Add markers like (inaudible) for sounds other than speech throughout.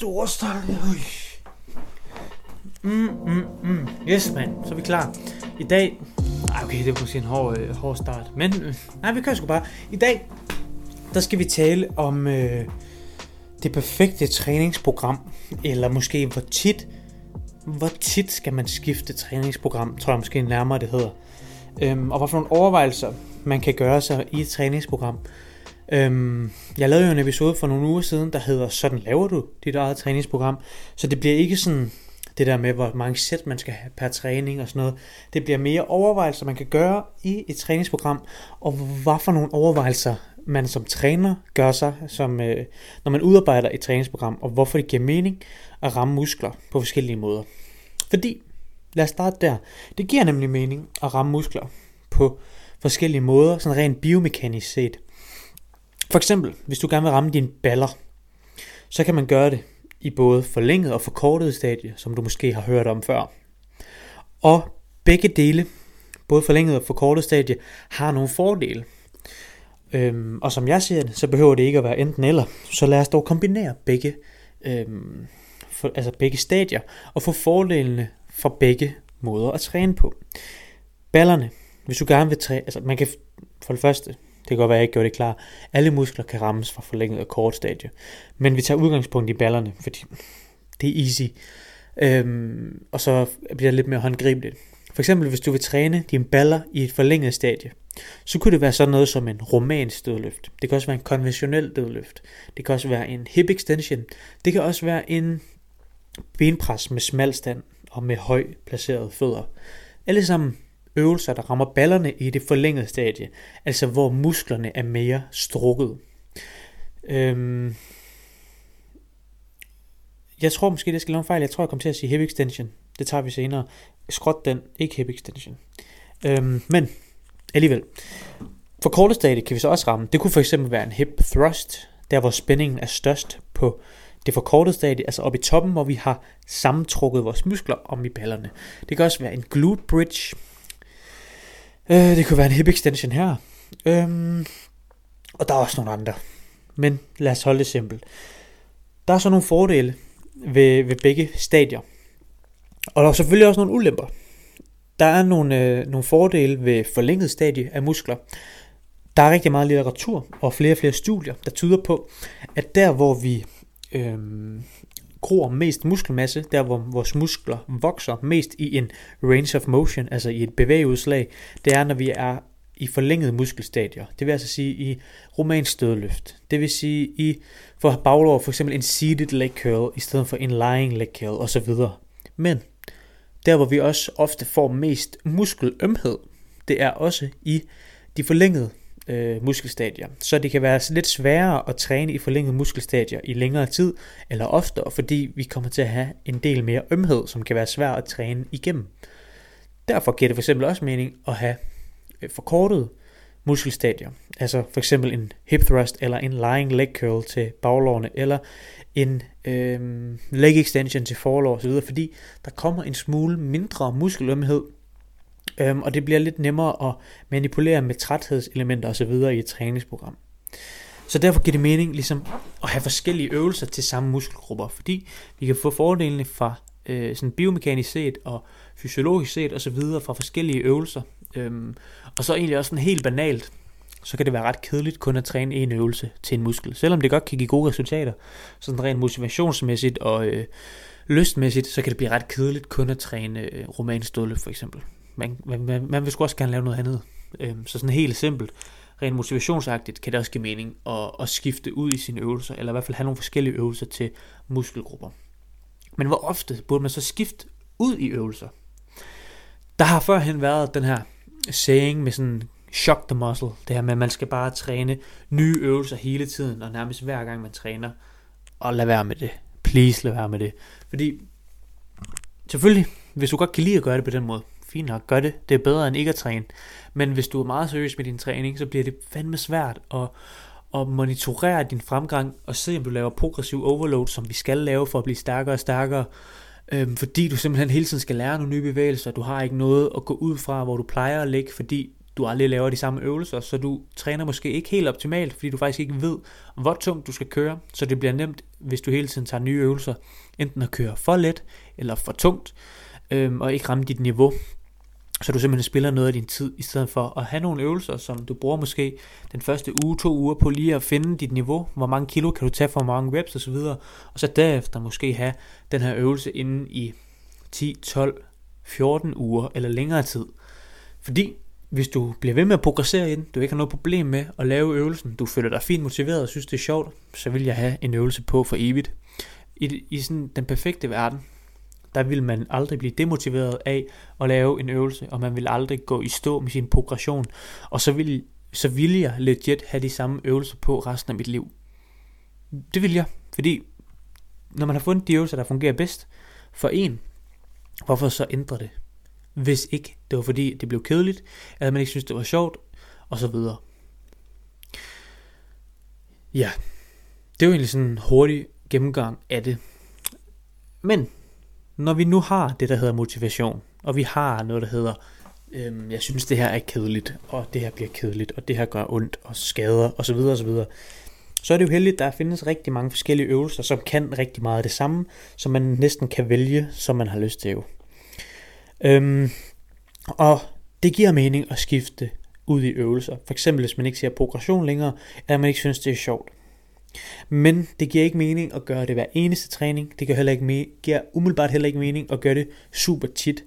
Storstolt. Mm, mm, mm. Yes, mand. Så er vi klar. I dag... Ej, okay, det er måske en hård, øh, hård start. Men øh, nej, vi kører sgu bare. I dag, der skal vi tale om øh, det perfekte træningsprogram. Eller måske hvor tit... Hvor tit skal man skifte træningsprogram, tror jeg måske nærmere det hedder. Øhm, og hvad for nogle overvejelser, man kan gøre sig i et træningsprogram. Øhm, jeg lavede jo en episode for nogle uger siden, der hedder Sådan laver du dit eget træningsprogram. Så det bliver ikke sådan det der med, hvor mange sæt man skal have per træning og sådan noget. Det bliver mere overvejelser, man kan gøre i et træningsprogram, og hvad for nogle overvejelser man som træner gør sig, som, øh, når man udarbejder et træningsprogram, og hvorfor det giver mening at ramme muskler på forskellige måder. Fordi, lad os starte der, det giver nemlig mening at ramme muskler på forskellige måder, sådan rent biomekanisk set. For eksempel, hvis du gerne vil ramme dine baller, så kan man gøre det i både forlænget og forkortet stadie, som du måske har hørt om før. Og begge dele, både forlænget og forkortet stadie, har nogle fordele. Øhm, og som jeg ser det, så behøver det ikke at være enten eller. Så lad os dog kombinere begge, øhm, for, altså begge stadier og få fordelene for begge måder at træne på. Ballerne, hvis du gerne vil træne, altså man kan for det første, det kan godt være, at jeg ikke gjorde det klar. Alle muskler kan rammes fra forlænget og kort stadie. Men vi tager udgangspunkt i ballerne, fordi det er easy. Øhm, og så bliver det lidt mere håndgribeligt. For eksempel, hvis du vil træne dine baller i et forlænget stadie, så kunne det være sådan noget som en romansk dødløft. Det kan også være en konventionel dødløft. Det kan også være en hip extension. Det kan også være en benpres med smal stand og med høj placerede fødder. Alle sammen øvelser, der rammer ballerne i det forlængede stadie, altså hvor musklerne er mere strukket. Øhm, jeg tror måske, det skal lave en fejl. Jeg tror, jeg kommer til at sige hip extension. Det tager vi senere. Skråt den, ikke hip extension. Øhm, men alligevel. For korte stadie kan vi så også ramme. Det kunne for eksempel være en hip thrust, der hvor spændingen er størst på det forkortede stadie, altså oppe i toppen, hvor vi har sammentrukket vores muskler om i ballerne. Det kan også være en glute bridge, Øh, det kunne være en hip extension her. Øhm, og der er også nogle andre. Men lad os holde det simpelt. Der er så nogle fordele ved, ved begge stadier. Og der er selvfølgelig også nogle ulemper. Der er nogle, øh, nogle fordele ved forlænget stadie af muskler. Der er rigtig meget litteratur og flere og flere studier, der tyder på, at der hvor vi øh, gror mest muskelmasse, der hvor vores muskler vokser mest i en range of motion, altså i et bevægeudslag, det er, når vi er i forlængede muskelstadier. Det vil altså sige i romansk stødløft. Det vil sige i for baglår for eksempel en seated leg curl i stedet for en lying leg curl osv. Men der hvor vi også ofte får mest muskelømhed, det er også i de forlængede øh, muskelstadier. Så det kan være lidt sværere at træne i forlængede muskelstadier i længere tid eller oftere, fordi vi kommer til at have en del mere ømhed, som kan være svær at træne igennem. Derfor giver det for eksempel også mening at have øh, forkortet muskelstadier. Altså for eksempel en hip thrust eller en lying leg curl til baglårene, eller en øh, leg extension til forlår osv., fordi der kommer en smule mindre muskelømhed Øhm, og det bliver lidt nemmere at manipulere med træthedselementer osv. i et træningsprogram. Så derfor giver det mening ligesom at have forskellige øvelser til samme muskelgrupper, fordi vi kan få fordelene fra øh, sådan biomekanisk set og fysiologisk set osv. fra forskellige øvelser. Øhm, og så egentlig også sådan helt banalt, så kan det være ret kedeligt kun at træne en øvelse til en muskel. Selvom det godt kan give gode resultater, sådan rent motivationsmæssigt og øh, lystmæssigt, så kan det blive ret kedeligt kun at træne øh, romansk for eksempel man, man, man vil sgu også gerne lave noget andet. Øhm, så sådan helt simpelt, rent motivationsagtigt, kan det også give mening at, at skifte ud i sine øvelser, eller i hvert fald have nogle forskellige øvelser til muskelgrupper. Men hvor ofte burde man så skifte ud i øvelser? Der har førhen været den her saying med sådan shock the muscle, det her med, at man skal bare træne nye øvelser hele tiden, og nærmest hver gang man træner, og lad være med det. Please lad være med det. Fordi, selvfølgelig, hvis du godt kan lide at gøre det på den måde, fint nok, gør det. Det er bedre end ikke at træne. Men hvis du er meget seriøs med din træning, så bliver det fandme svært at, at monitorere din fremgang og se, om du laver progressiv overload, som vi skal lave for at blive stærkere og stærkere. Øhm, fordi du simpelthen hele tiden skal lære nogle nye bevægelser. Du har ikke noget at gå ud fra, hvor du plejer at ligge, fordi du aldrig laver de samme øvelser, så du træner måske ikke helt optimalt, fordi du faktisk ikke ved, hvor tungt du skal køre, så det bliver nemt, hvis du hele tiden tager nye øvelser, enten at køre for let eller for tungt, øhm, og ikke ramme dit niveau. Så du simpelthen spiller noget af din tid, i stedet for at have nogle øvelser, som du bruger måske den første uge, to uger på lige at finde dit niveau. Hvor mange kilo kan du tage for mange reps osv. Og så derefter måske have den her øvelse inden i 10, 12, 14 uger eller længere tid. Fordi hvis du bliver ved med at progressere i den, du ikke har noget problem med at lave øvelsen, du føler dig fint motiveret og synes det er sjovt, så vil jeg have en øvelse på for evigt. I, i sådan den perfekte verden, der vil man aldrig blive demotiveret af at lave en øvelse, og man vil aldrig gå i stå med sin progression, og så vil, så vil jeg legit have de samme øvelser på resten af mit liv. Det vil jeg, fordi når man har fundet de øvelser, der fungerer bedst for en, hvorfor så ændre det? Hvis ikke det var fordi, det blev kedeligt, eller man ikke synes, det var sjovt, og så videre. Ja, det er egentlig sådan en hurtig gennemgang af det. Men når vi nu har det, der hedder motivation, og vi har noget, der hedder, øhm, jeg synes, det her er kedeligt, og det her bliver kedeligt, og det her gør ondt, og skader, osv. osv., så er det jo heldigt, at der findes rigtig mange forskellige øvelser, som kan rigtig meget af det samme, som man næsten kan vælge, som man har lyst til. Øhm, og det giver mening at skifte ud i øvelser. For eksempel hvis man ikke ser progression længere, eller man ikke synes, det er sjovt. Men det giver ikke mening at gøre det hver eneste træning. Det giver, heller ikke me- giver umiddelbart heller ikke mening at gøre det super tit.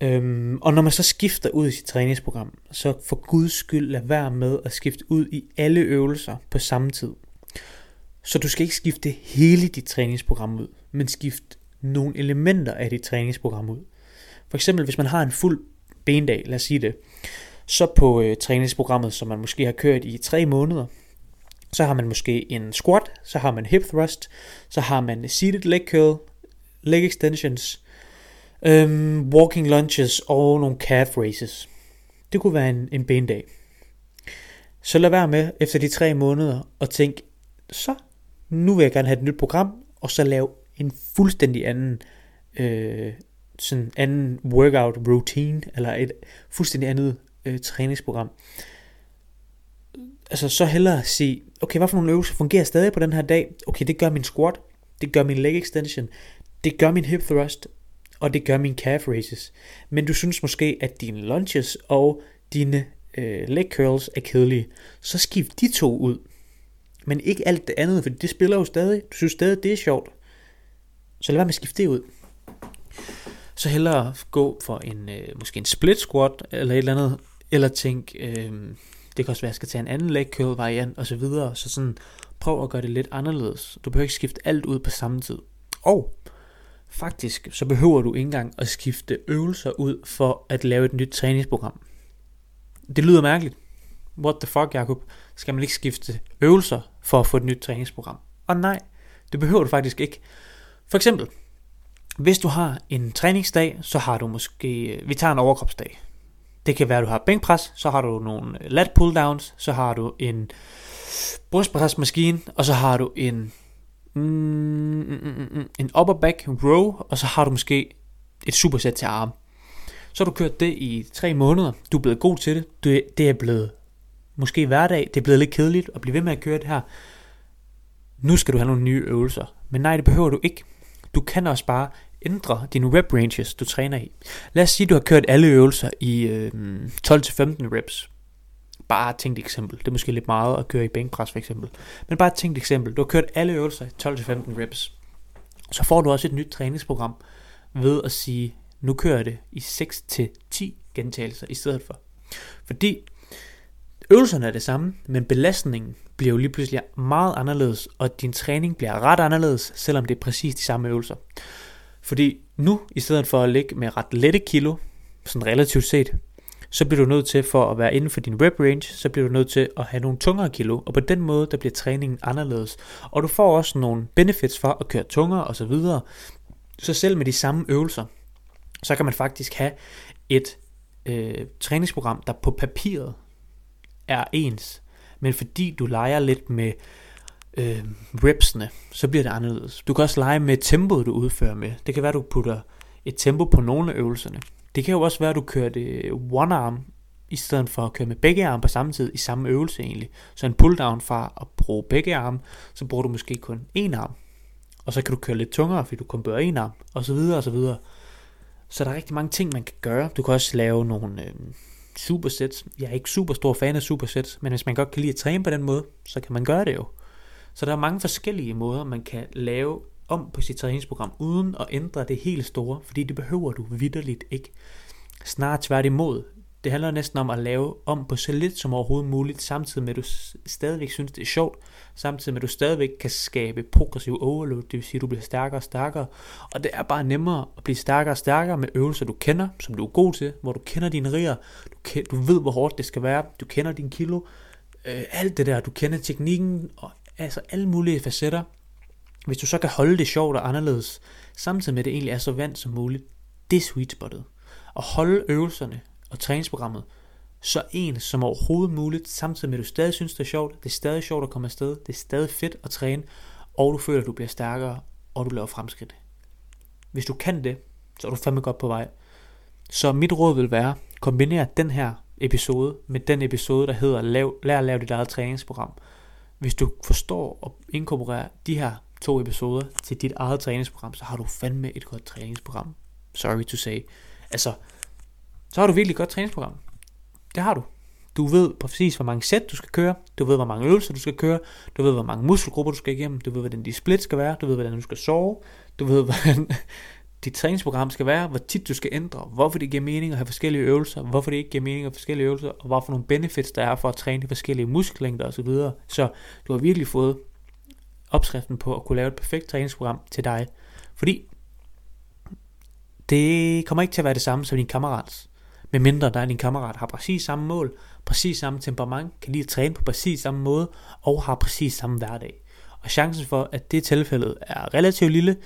Øhm, og når man så skifter ud i sit træningsprogram, så for guds skyld lad være med at skifte ud i alle øvelser på samme tid. Så du skal ikke skifte hele dit træningsprogram ud, men skift nogle elementer af dit træningsprogram ud. For eksempel hvis man har en fuld bendag, lad os sige det, så på øh, træningsprogrammet, som man måske har kørt i tre måneder, så har man måske en squat, så har man hip thrust, så har man seated leg curl, leg extensions, øhm, walking lunges og nogle calf raises. Det kunne være en, en bendag. Så lad være med efter de tre måneder og tænk, så nu vil jeg gerne have et nyt program, og så lave en fuldstændig anden øh, sådan anden workout routine, eller et fuldstændig andet øh, træningsprogram. Altså så hellere sige, okay, hvad for nogle øvelser fungerer stadig på den her dag? Okay, det gør min squat, det gør min leg extension, det gør min hip thrust, og det gør min calf raises. Men du synes måske, at dine lunges og dine øh, leg curls er kedelige, så skift de to ud. Men ikke alt det andet, for det spiller jo stadig. Du synes stadig, det er sjovt. Så lad være med at skifte det ud. Så hellere gå for en øh, måske en split squat eller et eller andet, eller tænk, øh, det kan også være, at jeg skal tage en anden leg curl variant og så videre, så sådan prøv at gøre det lidt anderledes. Du behøver ikke skifte alt ud på samme tid. Og faktisk, så behøver du ikke engang at skifte øvelser ud for at lave et nyt træningsprogram. Det lyder mærkeligt. What the fuck, Jacob? Skal man ikke skifte øvelser for at få et nyt træningsprogram? Og nej, det behøver du faktisk ikke. For eksempel, hvis du har en træningsdag, så har du måske, vi tager en overkropsdag. Det kan være, at du har bænkpres, så har du nogle lat pulldowns, så har du en brystpresmaskine, og så har du en, mm mm, mm, mm, mm, en upper back row, og så har du måske et supersæt til arm. Så har du kørt det i tre måneder, du er blevet god til det, det er blevet måske hverdag, det er blevet lidt kedeligt at blive ved med at køre det her. Nu skal du have nogle nye øvelser. Men nej, det behøver du ikke. Du kan også bare ændre dine rep ranges, du træner i. Lad os sige, at du har kørt alle øvelser i øh, 12-15 reps. Bare et tænkt eksempel. Det er måske lidt meget at køre i bænkpres for eksempel. Men bare et tænkt eksempel. Du har kørt alle øvelser i 12-15 reps. Så får du også et nyt træningsprogram ved at sige, nu kører jeg det i 6-10 gentagelser i stedet for. Fordi øvelserne er det samme, men belastningen bliver jo lige pludselig meget anderledes, og din træning bliver ret anderledes, selvom det er præcis de samme øvelser. Fordi nu, i stedet for at ligge med ret lette kilo, sådan relativt set, så bliver du nødt til, for at være inden for din rep range, så bliver du nødt til at have nogle tungere kilo, og på den måde, der bliver træningen anderledes. Og du får også nogle benefits for at køre tungere osv. Så, så selv med de samme øvelser, så kan man faktisk have et øh, træningsprogram, der på papiret er ens, men fordi du leger lidt med øh, repsene, så bliver det anderledes. Du kan også lege med tempoet, du udfører med. Det kan være, du putter et tempo på nogle af øvelserne. Det kan jo også være, at du kører det one arm i stedet for at køre med begge arme på samme tid i samme øvelse egentlig. Så en pull-down fra at bruge begge arme, så bruger du måske kun en arm. Og så kan du køre lidt tungere, fordi du kun bør en arm, og så videre og så videre. Så der er rigtig mange ting, man kan gøre. Du kan også lave nogle øh, supersets. Jeg er ikke super stor fan af supersets, men hvis man godt kan lide at træne på den måde, så kan man gøre det jo. Så der er mange forskellige måder, man kan lave om på sit træningsprogram, uden at ændre det helt store, fordi det behøver du vidderligt ikke. Snart tværtimod. Det handler næsten om at lave om på så lidt som overhovedet muligt, samtidig med at du stadigvæk synes, det er sjovt, samtidig med at du stadigvæk kan skabe progressiv overload, det vil sige, at du bliver stærkere og stærkere. Og det er bare nemmere at blive stærkere og stærkere med øvelser, du kender, som du er god til, hvor du kender dine riger, du, du ved, hvor hårdt det skal være, du kender din kilo, øh, alt det der, du kender teknikken, og altså alle mulige facetter. Hvis du så kan holde det sjovt og anderledes, samtidig med at det egentlig er så vant som muligt, det er sweet spottet. Og holde øvelserne og træningsprogrammet så en som overhovedet muligt, samtidig med at du stadig synes, det er sjovt, det er stadig sjovt at komme afsted, det er stadig fedt at træne, og du føler, at du bliver stærkere, og du laver fremskridt. Hvis du kan det, så er du fandme godt på vej. Så mit råd vil være, kombinere den her episode med den episode, der hedder Lav, Lær at lave dit eget træningsprogram. Hvis du forstår og inkorporerer de her to episoder til dit eget træningsprogram, så har du fandme et godt træningsprogram. Sorry to say. Altså, så har du virkelig et godt træningsprogram. Det har du. Du ved præcis, hvor mange sæt du skal køre. Du ved, hvor mange øvelser du skal køre. Du ved, hvor mange muskelgrupper du skal igennem. Du ved, hvordan de split skal være. Du ved, hvordan du skal sove. Du ved, (laughs) hvordan dit træningsprogram skal være. Hvor tit du skal ændre. Hvorfor det giver mening at have forskellige øvelser. Hvorfor det ikke giver mening at have forskellige øvelser. Og hvorfor nogle benefits der er for at træne de forskellige muskellængder osv. Så, så du har virkelig fået opskriften på at kunne lave et perfekt træningsprogram til dig. Fordi det kommer ikke til at være det samme som din kammerats. Med mindre der er din kammerat har præcis samme mål, præcis samme temperament, kan lide at træne på præcis samme måde, og har præcis samme hverdag. Og chancen for, at det tilfælde er relativt lille,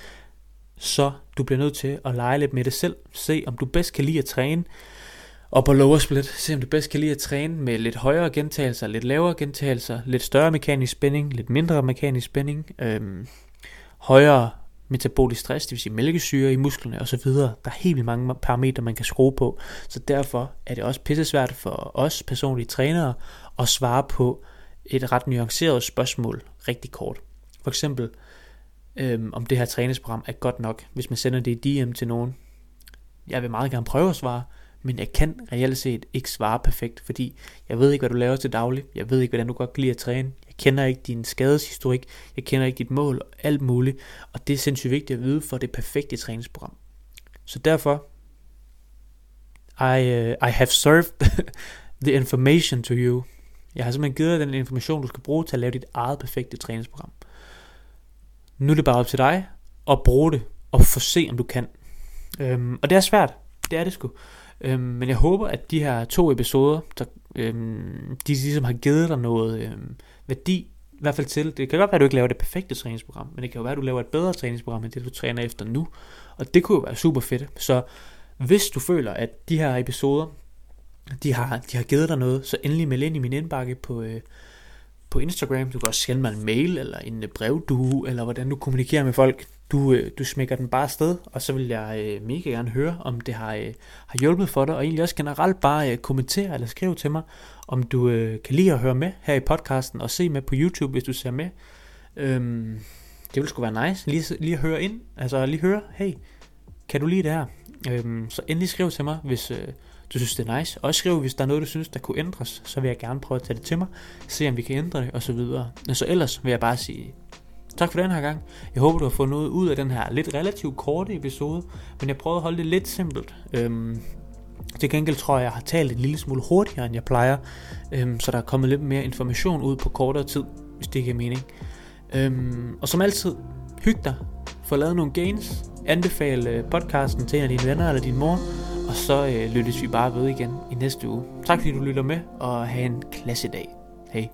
så du bliver nødt til at lege lidt med det selv. Se om du bedst kan lide at træne og på lower split, se om du bedst kan lide at træne med lidt højere gentagelser, lidt lavere gentagelser, lidt større mekanisk spænding, lidt mindre mekanisk spænding, øhm, højere metabolisk stress, det vil sige mælkesyre i musklerne osv. Der er helt vildt mange parametre, man kan skrue på. Så derfor er det også pissesvært for os personlige trænere at svare på et ret nuanceret spørgsmål rigtig kort. For eksempel, øhm, om det her træningsprogram er godt nok, hvis man sender det i DM til nogen. Jeg vil meget gerne prøve at svare, men jeg kan reelt set ikke svare perfekt, fordi jeg ved ikke, hvad du laver til daglig. Jeg ved ikke, hvordan du godt kan lide at træne jeg kender ikke din skadeshistorik, jeg kender ikke dit mål, og alt muligt. Og det er sindssygt vigtigt at vide for det perfekte træningsprogram. Så derfor, I, uh, I have served (laughs) the information to you. Jeg har simpelthen givet dig den information, du skal bruge til at lave dit eget perfekte træningsprogram. Nu er det bare op til dig at bruge det, og få se, om du kan. Øhm, og det er svært. Det er det sgu. Øhm, men jeg håber, at de her to episoder, der, øhm, de ligesom har givet dig noget, øhm, værdi, i hvert fald til. Det kan godt være, at du ikke laver det perfekte træningsprogram, men det kan jo være, at du laver et bedre træningsprogram, end det du træner efter nu. Og det kunne jo være super fedt. Så hvis du føler, at de her episoder, de har, de har givet dig noget, så endelig meld ind i min indbakke på, øh, på Instagram. Du kan også sende mig en mail, eller en øh, brevdue, eller hvordan du kommunikerer med folk. Du, øh, du smækker den bare afsted, og så vil jeg øh, mega gerne høre, om det har, øh, har hjulpet for dig, og egentlig også generelt bare øh, kommentere eller skrive til mig, om du øh, kan lide at høre med her i podcasten, og se med på YouTube, hvis du ser med. Øhm, det ville sgu være nice, lige, lige at høre ind, altså lige høre, hey, kan du lide det her? Øhm, så endelig skriv til mig, hvis øh, du synes det er nice. Også skriv, hvis der er noget, du synes, der kunne ændres, så vil jeg gerne prøve at tage det til mig, se om vi kan ændre det, og så videre. Men så ellers vil jeg bare sige Tak for den her gang. Jeg håber, du har fået noget ud af den her lidt relativt korte episode, men jeg prøvede at holde det lidt simpelt. Øhm, til gengæld tror jeg, jeg har talt en lille smule hurtigere, end jeg plejer, øhm, så der er kommet lidt mere information ud på kortere tid, hvis det giver mening. Øhm, og som altid, hyg dig, få lavet nogle gains, anbefale podcasten til en af dine venner eller din mor, og så øh, lyttes vi bare ved igen i næste uge. Tak fordi du lytter med, og have en klasse dag. Hej.